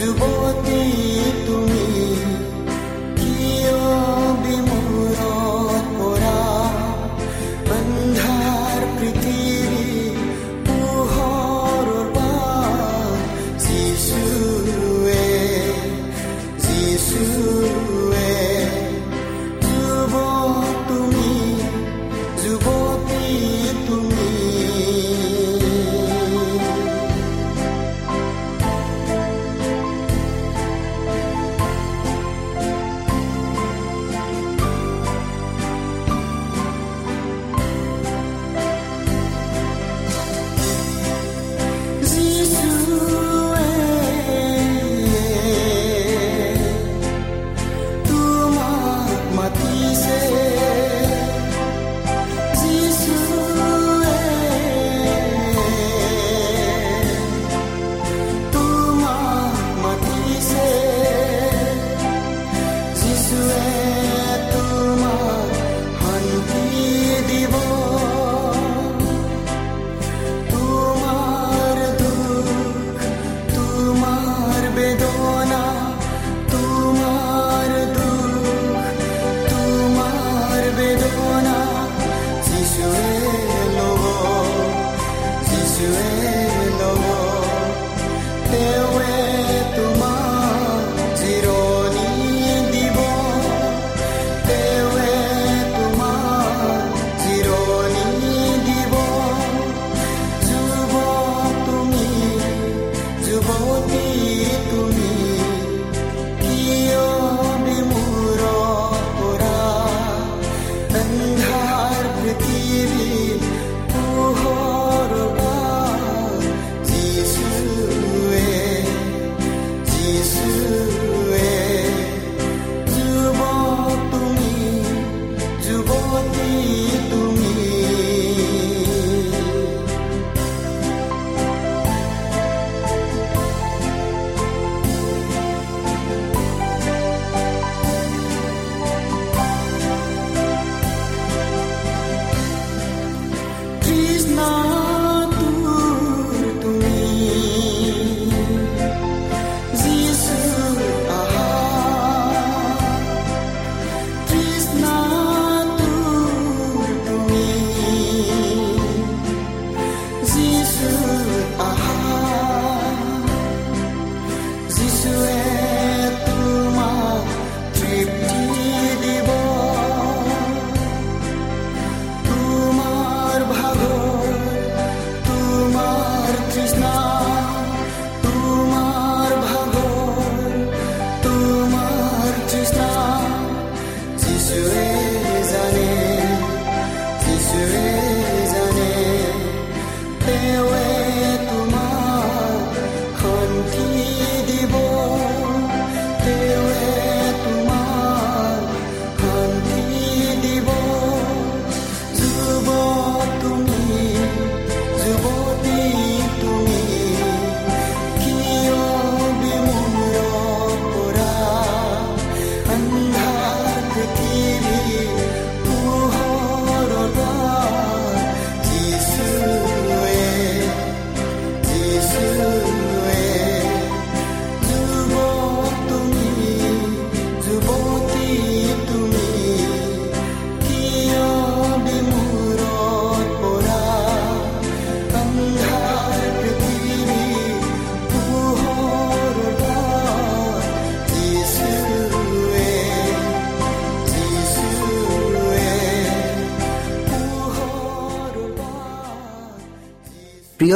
Do.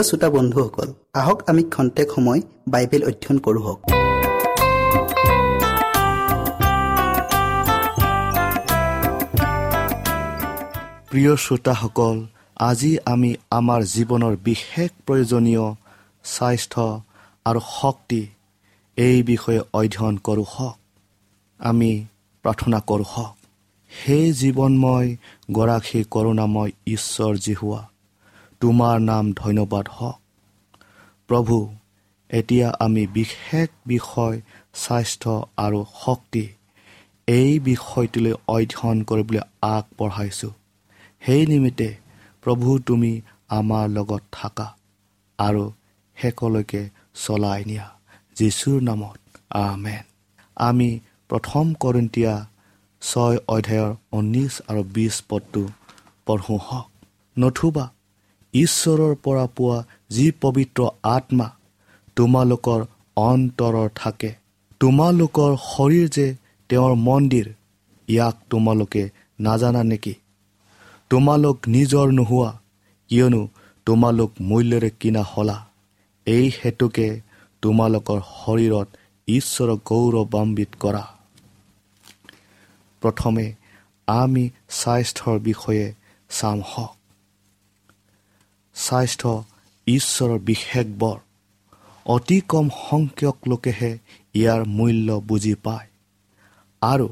প্ৰিয় শ্ৰোতা বন্ধুসকল আহক আমি খন্তেক সময় বাইবেল অধ্যয়ন কৰোঁ প্ৰিয় শ্ৰোতাসকল আজি আমি আমাৰ জীৱনৰ বিশেষ প্ৰয়োজনীয় স্বাস্থ্য আৰু শক্তি এই বিষয়ে অধ্যয়ন কৰোঁ হওক। আমি প্ৰাৰ্থনা কৰোঁ হওক। সেই জীৱনময় গৰাকী কৰোণাময় ঈশ্বৰ যি হোৱা তোমাৰ নাম ধন্যবাদ হওক। প্ৰভু এতিয়া আমি বিশেষ বিষয় স্বাস্থ্য আৰু শক্তি এই বিষয়টোলৈ অধ্যয়ন কৰিবলৈ আগবঢ়াইছোঁ। সেই নিমিত্তে প্ৰভু তুমি আমাৰ লগত থাকা আৰু শেষলৈকে চলাই নিয়া। যীশুৰ নামত আমেন। আমি প্ৰথম কৰিন্তীয়া ছয় অধ্যায়ৰ ঊনৈছ আৰু বিছ পদটো পঢ়োঁ হওক। নথুবা ঈশ্বৰৰ পৰা পোৱা যি পবিত্ৰ আত্মা তোমালোকৰ অন্তৰৰ থাকে তোমালোকৰ শৰীৰ যে তেওঁৰ মন্দিৰ ইয়াক তোমালোকে নাজানা নেকি? তোমালোক নিজৰ নোহোৱা কিয়নো তোমালোক মূল্যৰে কিনা হলা। এই হেতুকে তোমালোকৰ শৰীৰত ঈশ্বৰক গৌৰৱান্বিত কৰা। প্ৰথমে আমি স্বাস্থ্যৰ বিষয়ে চাম হওক। স্বাস্থ্য ঈশ্বৰৰ বিশেষ বৰ। অতি কম সংখ্যক লোকেহে ইয়াৰ মূল্য বুজি পায়। আৰু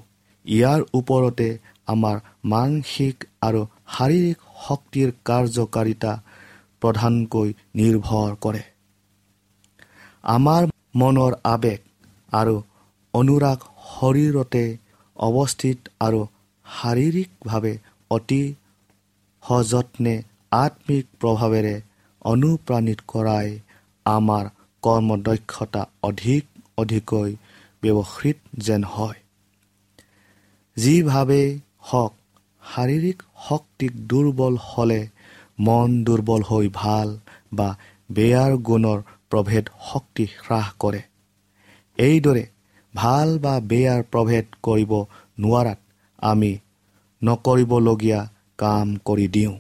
ইয়াৰ ওপৰতে আমাৰ মানসিক আৰু শাৰীৰিক শক্তিৰ কাৰ্যকাৰিতা প্ৰধানকৈ নিৰ্ভৰ কৰে। আমাৰ মনৰ আৱেগ আৰু অনুৰাগ শৰীৰতে অৱস্থিত আৰু শাৰীৰিকভাৱে অতি সযত্নে আত্মিক প্ৰভাৱেৰে অনুপ্ৰাণিত কৰাই আমাৰ কৰ্মদক্ষতা অধিক অধিকৈ ব্যৱহৃত যেন হয়। যিভাৱেই হওক শাৰীৰিক শক্তিক দুৰ্বল হ'লে মন দুৰ্বল হৈ ভাল বা বেয়াৰ গুণৰ প্ৰভেদ শক্তি হ্ৰাস কৰে। এইদৰে ভাল বা বেয়াৰ প্ৰভেদ কৰিব নোৱাৰাত আমি নকৰিবলগীয়া কাম কৰি দিওঁ।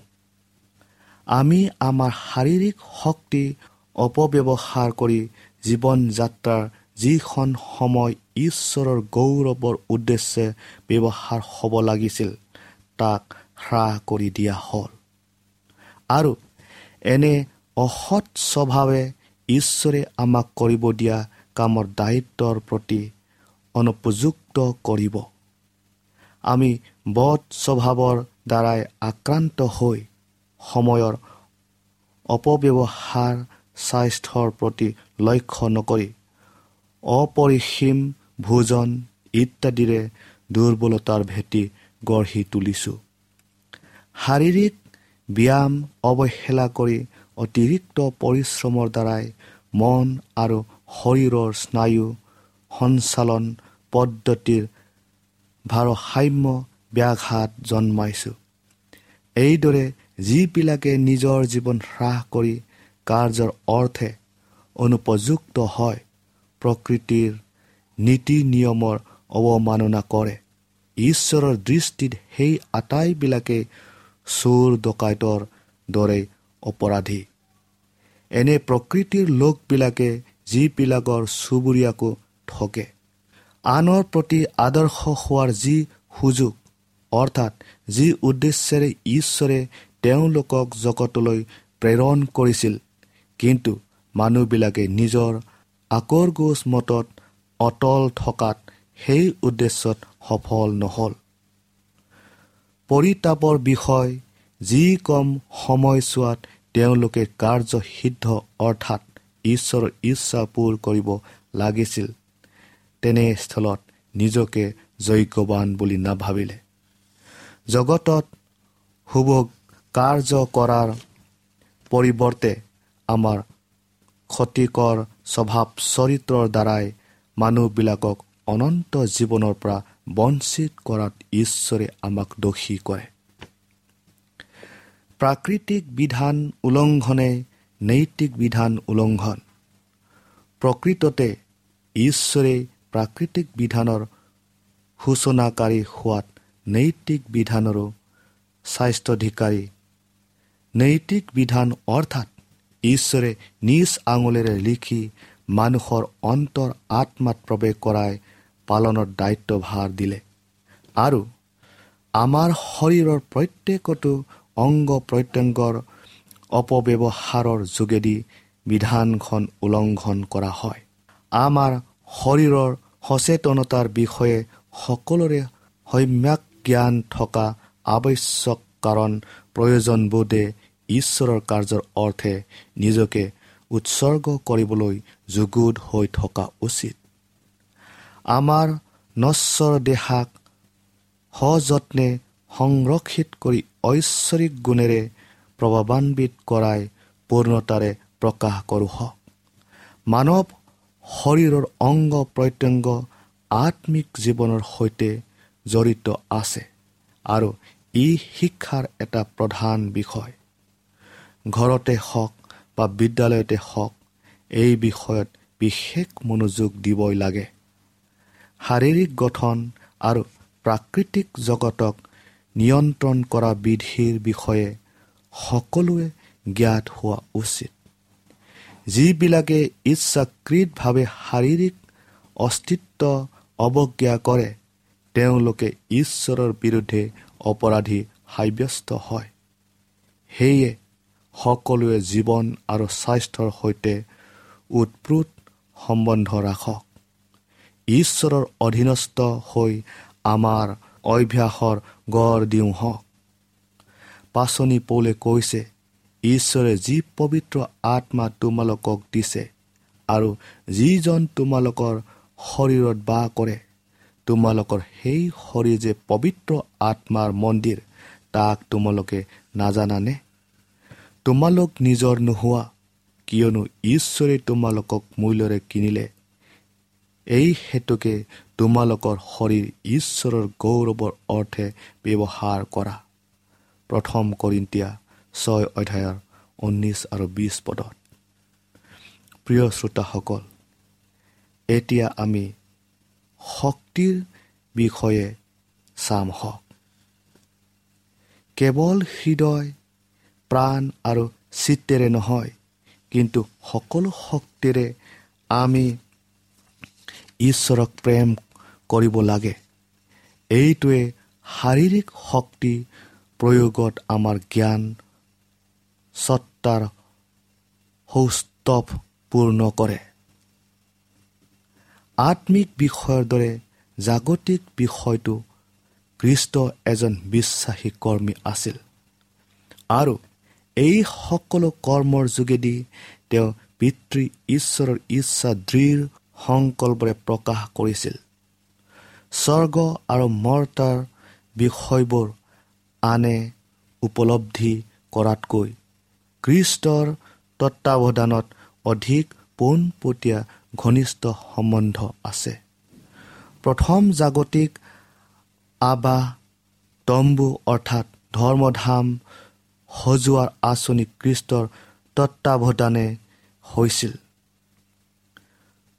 আমি আমাৰ শাৰীৰিক শক্তি অপব্যৱহাৰ কৰি জীৱন যাত্ৰাৰ যিখন সময় ঈশ্বৰৰ গৌৰৱৰ উদ্দেশ্যে ব্যৱহাৰ হ'ব লাগিছিল তাক হ্ৰাস কৰি দিয়া হ'ল। আৰু এনে অসৎ স্বভাৱে ঈশ্বৰে আমাক কৰিব দিয়া কামৰ দায়িত্বৰ প্ৰতি অনুপযুক্ত কৰিব। আমি বধ স্বভাৱৰ দ্বাৰাই আক্ৰান্ত হৈ সময়ৰ অপব্যৱহাৰ স্বাস্থ্যৰ প্ৰতি লক্ষ্য নকৰি অপৰিসীম ভোজন ইত্যাদিৰে দুৰ্বলতাৰ ভেটি গঢ়ি তুলিছোঁ। শাৰীৰিক ব্যায়াম অৱহেলা কৰি অতিৰিক্ত পৰিশ্ৰমৰ দ্বাৰাই মন আৰু শৰীৰৰ স্নায়ু সঞ্চালন পদ্ধতিৰ ভাৰসাম্য ব্যাঘাত জন্মাইছোঁ। এইদৰে যিবিলাকে নিজৰ জীৱন হ্ৰাস কৰি কাৰ্যৰ অৰ্থে অনুপযুক্ত হয় প্ৰকৃতিৰ নীতি নিয়মৰ অৱমাননা কৰে। ঈশ্বৰৰ দৃষ্টিত সেই আটাইবিলাকে চোৰ ডকাইতৰ দৰে অপৰাধী। এনে প্ৰকৃতিৰ লোকবিলাকে যিবিলাকৰ চুবুৰীয়াকো ঠগে আনৰ প্ৰতি আদৰ্শ হোৱাৰ যি সুযোগ অৰ্থাৎ যি উদ্দেশ্যেৰে ঈশ্বৰে তেওঁলোকক জগতলৈ প্ৰেৰণ কৰিছিল। কিন্তু মানুহবিলাকে নিজৰ আকৰগোজ মতত অটল থকাত সেই উদ্দেশ্যত সফল নহ'ল। পৰিতাপৰ বিষয় যি কম সময়ছোৱাত তেওঁলোকে কাৰ্যসিদ্ধ অৰ্থাৎ ঈশ্বৰৰ ইচ্ছা পূৰ কৰিব লাগিছিল তেনেস্থলত নিজকে যজ্ঞৱান বুলি নাভাবিলে। জগতত শুভ কাৰ্য কৰাৰ পৰিৱৰ্তে আমাৰ ক্ষতিকৰ স্বভাৱ চৰিত্ৰৰ দ্বাৰাই মানুহবিলাকক অনন্ত জীৱনৰ পৰা বঞ্চিত কৰাত ঈশ্বৰে আমাক দোষী কৰে। প্ৰাকৃতিক বিধান উলংঘনে নৈতিক বিধান উলংঘন। প্ৰকৃততে ঈশ্বৰে প্ৰাকৃতিক বিধানৰ সূচনাকাৰী হোৱাত নৈতিক বিধানৰো স্বাস্থ্যধিকাৰী নৈতিক বিধান অৰ্থাৎ ঈশ্বৰে নিজ আঙুলিৰে লিখি মানুহৰ অন্তৰ আত্মাত প্ৰৱেশ কৰাই পালনৰ দায়িত্বভাৰ দিলে। আৰু আমাৰ শৰীৰৰ প্ৰত্যেকটো অংগ প্ৰত্যংগৰ অপব্যৱহাৰৰ যোগেদি বিধানখন উলংঘন কৰা হয়। আমাৰ শৰীৰৰ সচেতনতাৰ বিষয়ে সকলোৰে সম্যাক জ্ঞান থকা আৱশ্যক কাৰণ প্ৰয়োজনবোধে ঈশ্বৰৰ কাৰ্যৰ অৰ্থে নিজকে উৎসৰ্গ কৰিবলৈ যুগুত হৈ থকা উচিত। আমাৰ নশ্বৰ দেহাক সযত্নে সংৰক্ষিত কৰি ঐশ্বৰিক গুণেৰে প্ৰভাৱান্বিত কৰাই পূৰ্ণতাৰে প্ৰকাশ কৰোঁ হওক। মানৱ শৰীৰৰ অংগ প্ৰত্যংগ আত্মিক জীৱনৰ সৈতে জড়িত আছে আৰু ই শিক্ষাৰ এটা প্ৰধান বিষয়। ঘৰতে হওক বা বিদ্যালয়তে হওক এই বিষয়ত বিশেষ মনোযোগ দিবই লাগে। শাৰীৰিক গঠন আৰু প্ৰাকৃতিক জগতক নিয়ন্ত্ৰণ কৰা বিধিৰ বিষয়ে সকলোৱে জ্ঞাত হোৱা উচিত। যিবিলাকে ইচ্ছাকৃতভাৱে শাৰীৰিক অস্তিত্ব অৱজ্ঞা কৰে তেওঁলোকে ঈশ্বৰৰ বিৰুদ্ধে অপৰাধী সাব্যস্ত হয়। সেয়ে সকলোৱে জীৱন আৰু স্বাস্থ্যৰ সৈতে উৎপ্ৰোত সম্বন্ধ ৰাখক। ঈশ্বৰৰ অধীনস্থ হৈ আমাৰ অভ্যাসৰ গঢ় দিওঁ হওক। পাচনি পৌলে কৈছে ঈশ্বৰে যি পবিত্ৰ আত্মা তোমালোকক দিছে আৰু যিজন তোমালোকৰ শৰীৰত বাস কৰে তোমালোকৰ সেই শৰীৰ যে পবিত্ৰ আত্মাৰ মন্দিৰ তাক তোমালোকে নাজানানে? তোমালোক নিজৰ নোহোৱা কিয়নো ঈশ্বৰে তোমালোকক মূল্যৰে কিনিলে। এই হেতুকে তোমালোকৰ শৰীৰ ঈশ্বৰৰ গৌৰৱৰ অৰ্থে ব্যৱহাৰ কৰা। প্ৰথম কৰিন্তীয়া ছয় অধ্যায়ৰ ঊনৈছ আৰু বিছ পদত। প্ৰিয় শ্ৰোতাসকল এতিয়া আমি শক্তিৰ বিষয়ে চাম হওক। কেৱল হৃদয় প্ৰাণ আৰু চিত্তেৰে নহয় কিন্তু সকলো শক্তিৰে আমি ঈশ্বৰক প্ৰেম কৰিব লাগে। এইটোৱে শাৰীৰিক শক্তি প্ৰয়োগত আমাৰ জ্ঞান সত্তাৰ সৌস্তৱ পূৰ্ণ কৰে। আত্মিক বিষয়ৰ দৰে জাগতিক বিষয়টো খ্ৰীষ্ট এজন বিশ্বাসী কৰ্মী আছিল। আৰু এই সকলো কৰ্মৰ যোগেদি তেওঁ পিতৃ ঈশ্বৰৰ ইচ্ছা দৃঢ় সংকল্পৰে প্ৰকাশ কৰিছিল। স্বৰ্গ আৰু মৰ্তাৰ বিষয়বোৰ আনে উপলব্ধি কৰাতকৈ খ্ৰীষ্টৰ তত্বাৱধানত অধিক পোনপটীয়া ঘনিষ্ঠ সম্বন্ধ আছে। প্ৰথম জাগতিক আবাহ তম্বু অৰ্থাৎ ধৰ্মধাম সজোৱাৰ আঁচনি খ্ৰীষ্টৰ তত্বাৱধানে হৈছিল।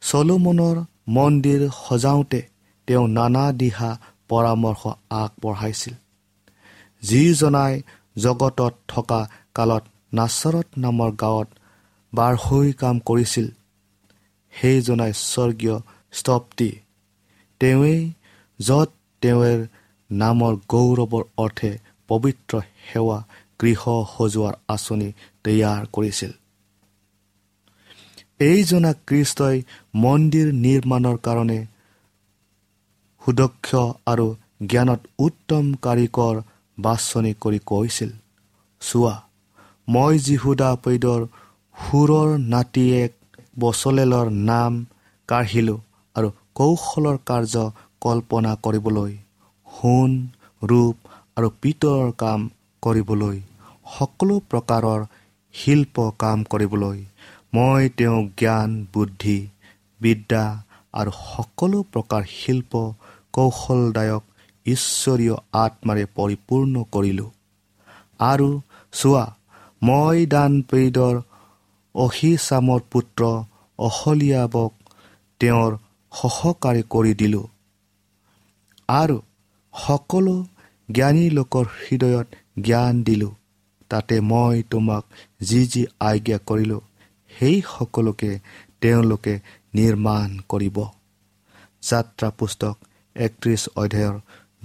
চলোমনৰ মন্দিৰ সজাওঁতে তেওঁ নানা দিহা পৰামৰ্শ আগবঢ়াইছিল। যিজনাই জগতত থকা কালত নাচৰত নামৰ গাঁৱত বাৰহৈ কাম কৰিছিল সেইজনাই স্বৰ্গীয় স্তপ্তি তেওঁৱেই য'ত তেওঁৰ নামৰ গৌৰৱৰ অৰ্থে পবিত্ৰ সেৱা গৃহ সজোৱাৰ আঁচনি তৈয়াৰ কৰিছিল। এইজনা কৃষ্টই মন্দিৰ নিৰ্মাণৰ কাৰণে সুদক্ষ আৰু জ্ঞানত উত্তম কাৰিকৰ বাছনি কৰি কৈছিল চোৱা মই যীহুদা পৈদৰ সুৰৰ নাতিয়েক বচলেলৰ নাম কাঢ়িলোঁ আৰু কৌশলৰ কাৰ্য কল্পনা কৰিবলৈ সোণ ৰূপ আৰু পিতৰৰ কাম কৰিবলৈ। সকলো প্ৰকাৰৰ শিল্প কাম কৰিবলৈ মই তেওঁক জ্ঞান বুদ্ধি বিদ্যা আৰু সকলো প্ৰকাৰ শিল্প কৌশলদায়ক ঈশ্বৰীয় আত্মাৰে পৰিপূৰ্ণ কৰিলোঁ। আৰু চোৱা মই দান পেইডৰ অহিচামৰ পুত্ৰ অহলিয়াবক তেওঁৰ সহকাৰী কৰি দিলোঁ। আৰু সকলো জ্ঞানী লোকৰ হৃদয়ত জ্ঞান দিলোঁ। তাতে মই তোমাক যি যি আজ্ঞা কৰিলোঁ সেই সকলোকে তেওঁলোকে নিৰ্মাণ কৰিব। যাত্ৰা পুস্তক একত্ৰিছ অধ্যায়ৰ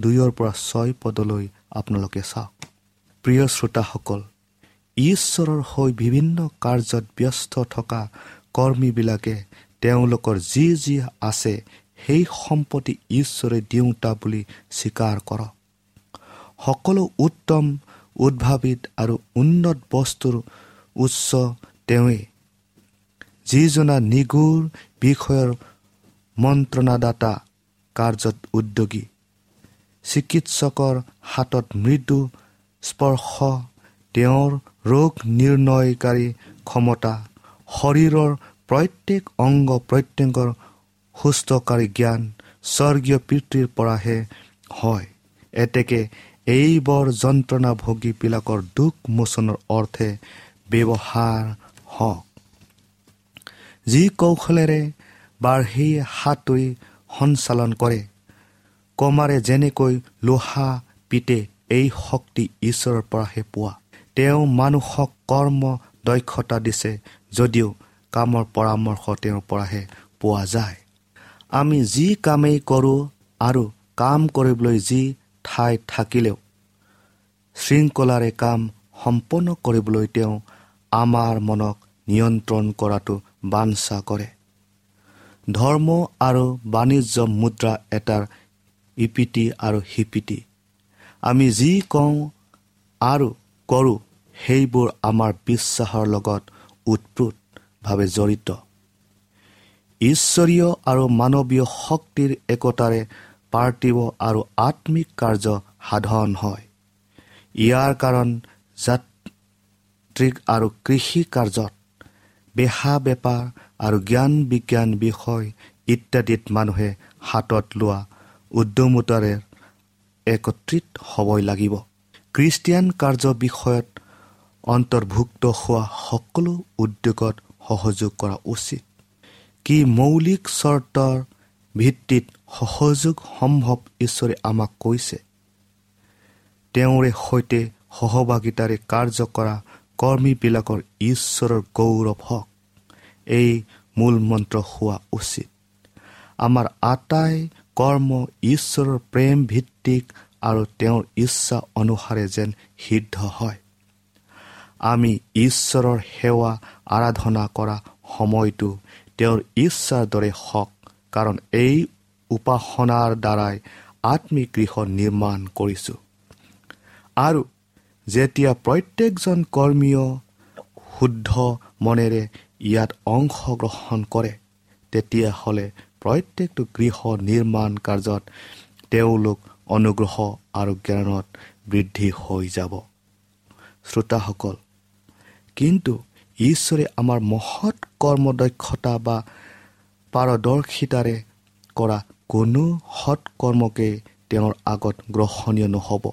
দুইৰ পৰা ছয় পদলৈ আপোনালোকে চাওক। প্ৰিয় শ্ৰোতাসকল ঈশ্বৰৰ হৈ বিভিন্ন কাৰ্যত ব্যস্ত থকা কৰ্মীবিলাকে তেওঁলোকৰ যি যি আছে সেই সম্পত্তি ঈশ্বৰে দিওঁতা বুলি স্বীকাৰ কৰক। সকলো উত্তম উদ্ভাৱিত আৰু উন্নত বস্তুৰ উচ্চ তেওঁৱেই। যিজনা নিগুৰ বিষয়ৰ মন্ত্ৰণাদাতা কাৰ্যত উদ্যোগী। চিকিৎসকৰ হাতত মৃদু স্পৰ্শ তেওঁৰ ৰোগ নিৰ্ণয়কাৰী ক্ষমতা শৰীৰৰ প্ৰত্যেক অংগ প্ৰত্যংগৰ সুস্থকাৰী জ্ঞান স্বৰ্গীয় পিতৃৰ পৰাহে হয়। এতেকে এইবোৰ যন্ত্ৰণাভোগীবিলাকৰ দুখ মোচনৰ অৰ্থে ব্যৱহাৰ হওক। যি কৌশলেৰে বাঢ়ি সাঁতুৰি সঞ্চালন কৰে কমাৰে যেনেকৈ লোহা পিতে এই শক্তি ঈশ্বৰৰ পৰাহে পোৱা। তেওঁ মানুহক কৰ্ম দক্ষতা দিছে যদিও কামৰ পৰামৰ্শ তেওঁৰ পৰাহে পোৱা যায়। আমি যি কামেই কৰোঁ আৰু কাম কৰিবলৈ যি ঠাইত থাকিলেও শৃংখলাৰে কাম সম্পন্ন কৰিবলৈ তেওঁ আমাৰ মনক নিয়ন্ত্ৰণ কৰাটো বাঞ্ছা কৰে। ধৰ্ম আৰু বাণিজ্য মুদ্ৰা এটাৰ ইপিটি আৰু সিপিটি। আমি যি কওঁ আৰু কৰোঁ সেইবোৰ আমাৰ বিশ্বাসৰ লগত ওতপ্ৰোতভাৱে জড়িত। ঈশ্বৰীয় আৰু মানৱীয় শক্তিৰ একতাৰে পাৰ্থিৱ আৰু আত্মিক কাৰ্য সাধন হয়। ইয়াৰ কাৰণ যাত্ৰিক আৰু কৃষি কাৰ্যত বেহা বেপাৰ আৰু জ্ঞান বিজ্ঞান বিষয় ইত্যাদিত মানুহে হাতত লোৱা উদ্যমতাৰে একত্ৰিত হ'বই লাগিব। খ্ৰীষ্টিয়ান কাৰ্য বিষয়ত অন্তৰ্ভুক্ত হোৱা সকলো উদ্যোগত সহযোগ কৰা উচিত। কি মৌলিক চৰ্তৰ ভিত্তিত সহযোগ সম্ভৱ ঈশ্বৰে আমাক কৈছে। তেওঁৰে সৈতে সহভাগিতাৰে কাৰ্য কৰা কৰ্মীবিলাকৰ ঈশ্বৰৰ গৌৰৱ হওক। এই মূল মন্ত্ৰ হোৱা উচিত। আমাৰ আটাই কৰ্ম ঈশ্বৰৰ প্ৰেম ভিত্তিক আৰু তেওঁৰ ইচ্ছা অনুসাৰে যেন সিদ্ধ হয়। আমি ঈশ্বৰৰ সেৱা আৰাধনা কৰা সময়টো তেওঁৰ ইচ্ছাৰ দৰে হওক কাৰণ এই উপাসনাৰ দ্বাৰাই আত্মিক গৃহ নিৰ্মাণ কৰিছোঁ। আৰু যেতিয়া প্ৰত্যেকজন কৰ্মীয় শুদ্ধ মনেৰে ইয়াত অংশগ্ৰহণ কৰে তেতিয়াহ'লে প্ৰত্যেকটো গৃহ নিৰ্মাণ কাৰ্যত তেওঁলোক অনুগ্ৰহ আৰু জ্ঞানত বৃদ্ধি হৈ যাব। শ্ৰোতাসকল কিন্তু ঈশ্বৰে আমাৰ মহৎ কৰ্মদক্ষতা বা পাৰদৰ্শিতাৰে কৰা কোনো সৎ কৰ্মকে তেওঁৰ আগত গ্ৰহণীয় নহ'ব।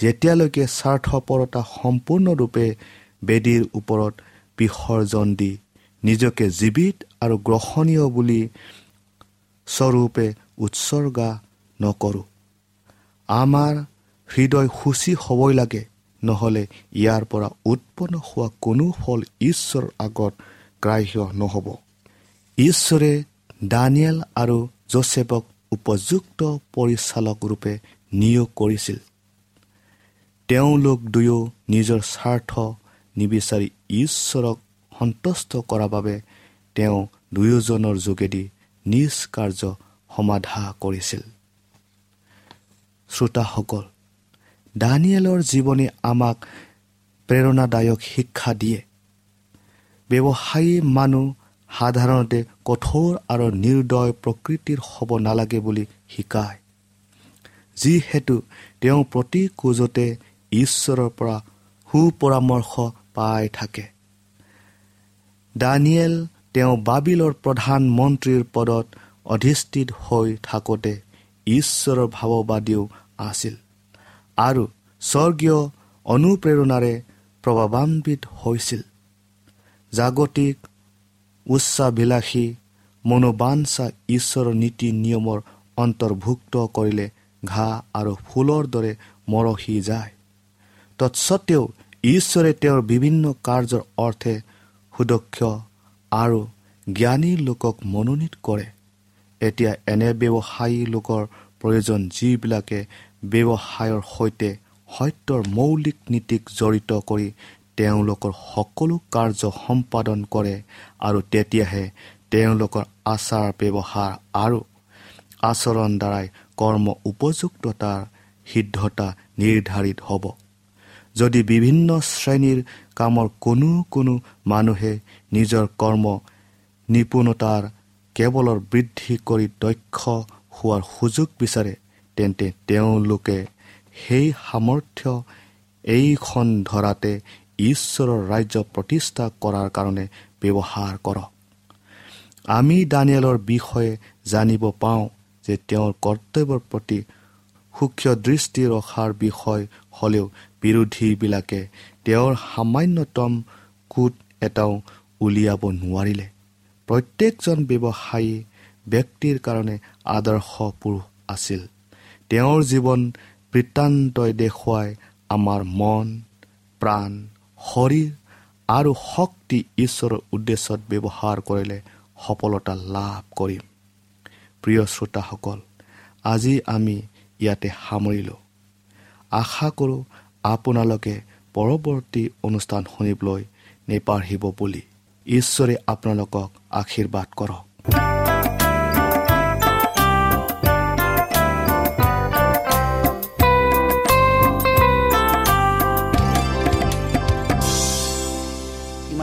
যেতিয়ালৈকে স্বাৰ্থপৰতা সম্পূৰ্ণৰূপে বেদীৰ ওপৰত বিসৰ্জন দি নিজকে জীৱিত আৰু গ্ৰহণীয় বুলি স্বৰূপে উৎসৰ্গা নকৰোঁ। আমাৰ হৃদয় সূচী হ'বই লাগে নহ'লে ইয়াৰ পৰা উৎপন্ন হোৱা কোনো ফল ঈশ্বৰৰ আগত গ্ৰাহ্য নহ'ব। ঈশ্বৰে দানিয়েল আৰু জোচেফক উপযুক্ত পৰিচালক ৰূপে নিয়োগ কৰিছিল। তেওঁলোক দুয়ো নিজৰ স্বাৰ্থ নিবিচাৰি ঈশ্বৰক সন্তুষ্ট কৰাৰ বাবে তেওঁ দুয়োজনৰ যোগেদি নিজ কাৰ্য সমাধা কৰিছিল। শ্ৰোতাসকল দানিয়েলৰ জীৱনে আমাক প্ৰেৰণাদায়ক শিক্ষা দিয়ে। ব্যৱসায়ী মানুহ সাধাৰণতে কঠোৰ আৰু নিৰ্দয় প্ৰকৃতিৰ হ'ব নালাগে বুলি শিকায়। যিহেতু তেওঁ প্ৰতি খোজতে ঈশ্বৰৰ পৰা সুপৰামৰ্শ পাই থাকে। দানিয়েল তেওঁ বাবিলৰ প্ৰধানমন্ত্ৰীৰ পদত অধিষ্ঠিত হৈ থাকোঁতে ঈশ্বৰৰ ভাৱবাদীও আছিল আৰু স্বৰ্গীয় অনুপ্ৰেৰণাৰে প্ৰভাৱান্বিত হৈছিল। জাগতিক উচ্চাভিলাষী মনোবাঞ্ছা ঈশ্বৰৰ নীতি নিয়মৰ অন্তৰ্ভুক্ত কৰিলে ঘাঁহ আৰু ফুলৰ দৰে মৰহি যায়। তৎসত্বেও ঈশ্বৰে তেওঁৰ বিভিন্ন কাৰ্যৰ অৰ্থে সুদক্ষ আৰু জ্ঞানী লোকক মনোনীত কৰে। এতিয়া এনে ব্যৱসায়ী লোকৰ প্ৰয়োজন যিবিলাকে ব্যৱসায়ৰ সৈতে সত্যৰ মৌলিক নীতিক জড়িত কৰি তেওঁলোকৰ সকলো কাৰ্য সম্পাদন কৰে আৰু তেতিয়াহে তেওঁলোকৰ আচাৰ ব্যৱহাৰ আৰু আচৰণ দ্বাৰাই কৰ্ম উপযুক্ততাৰ সিদ্ধতা নিৰ্ধাৰিত হ'ব। যদি বিভিন্ন শ্ৰেণীৰ কামৰ কোনো কোনো মানুহে নিজৰ কৰ্ম নিপুণতাৰ কেৱলৰ বৃদ্ধি কৰি দক্ষ হোৱাৰ সুযোগ বিচাৰে তেন্তে তেওঁলোকে সেই সামৰ্থ্য এইখন ধৰাতে ঈশ্বৰৰ ৰাজ্য প্ৰতিষ্ঠা কৰাৰ কাৰণে ব্যৱহাৰ কৰক। আমি দানিয়েলৰ বিষয়ে জানিব পাওঁ যে তেওঁৰ কৰ্তব্যৰ প্ৰতি সূক্ষ্ম দৃষ্টি ৰখাৰ বিষয় হ'লেও বিৰোধীবিলাকে তেওঁৰ সামান্যতম কোট এটাও উলিয়াব নোৱাৰিলে। প্ৰত্যেকজন ব্যৱসায়ী ব্যক্তিৰ কাৰণে আদৰ্শ পুৰুষ আছিল। তেওঁৰ জীৱন বৃত্তান্তই দেখুৱাই আমাৰ মন প্ৰাণ শৰীৰ আৰু শক্তি ঈশ্বৰৰ উদ্দেশ্যত ব্যৱহাৰ কৰিলে সফলতা লাভ কৰিম। প্ৰিয় শ্ৰোতাসকল আজি আমি ইয়াতে সামৰিলোঁ। আশা কৰোঁ আপোনালোকে পৰৱৰ্তী অনুষ্ঠান শুনিবলৈ নেপাঢ়িব বুলি। ঈশ্বৰে আপোনালোকক আশীৰ্বাদ কৰক।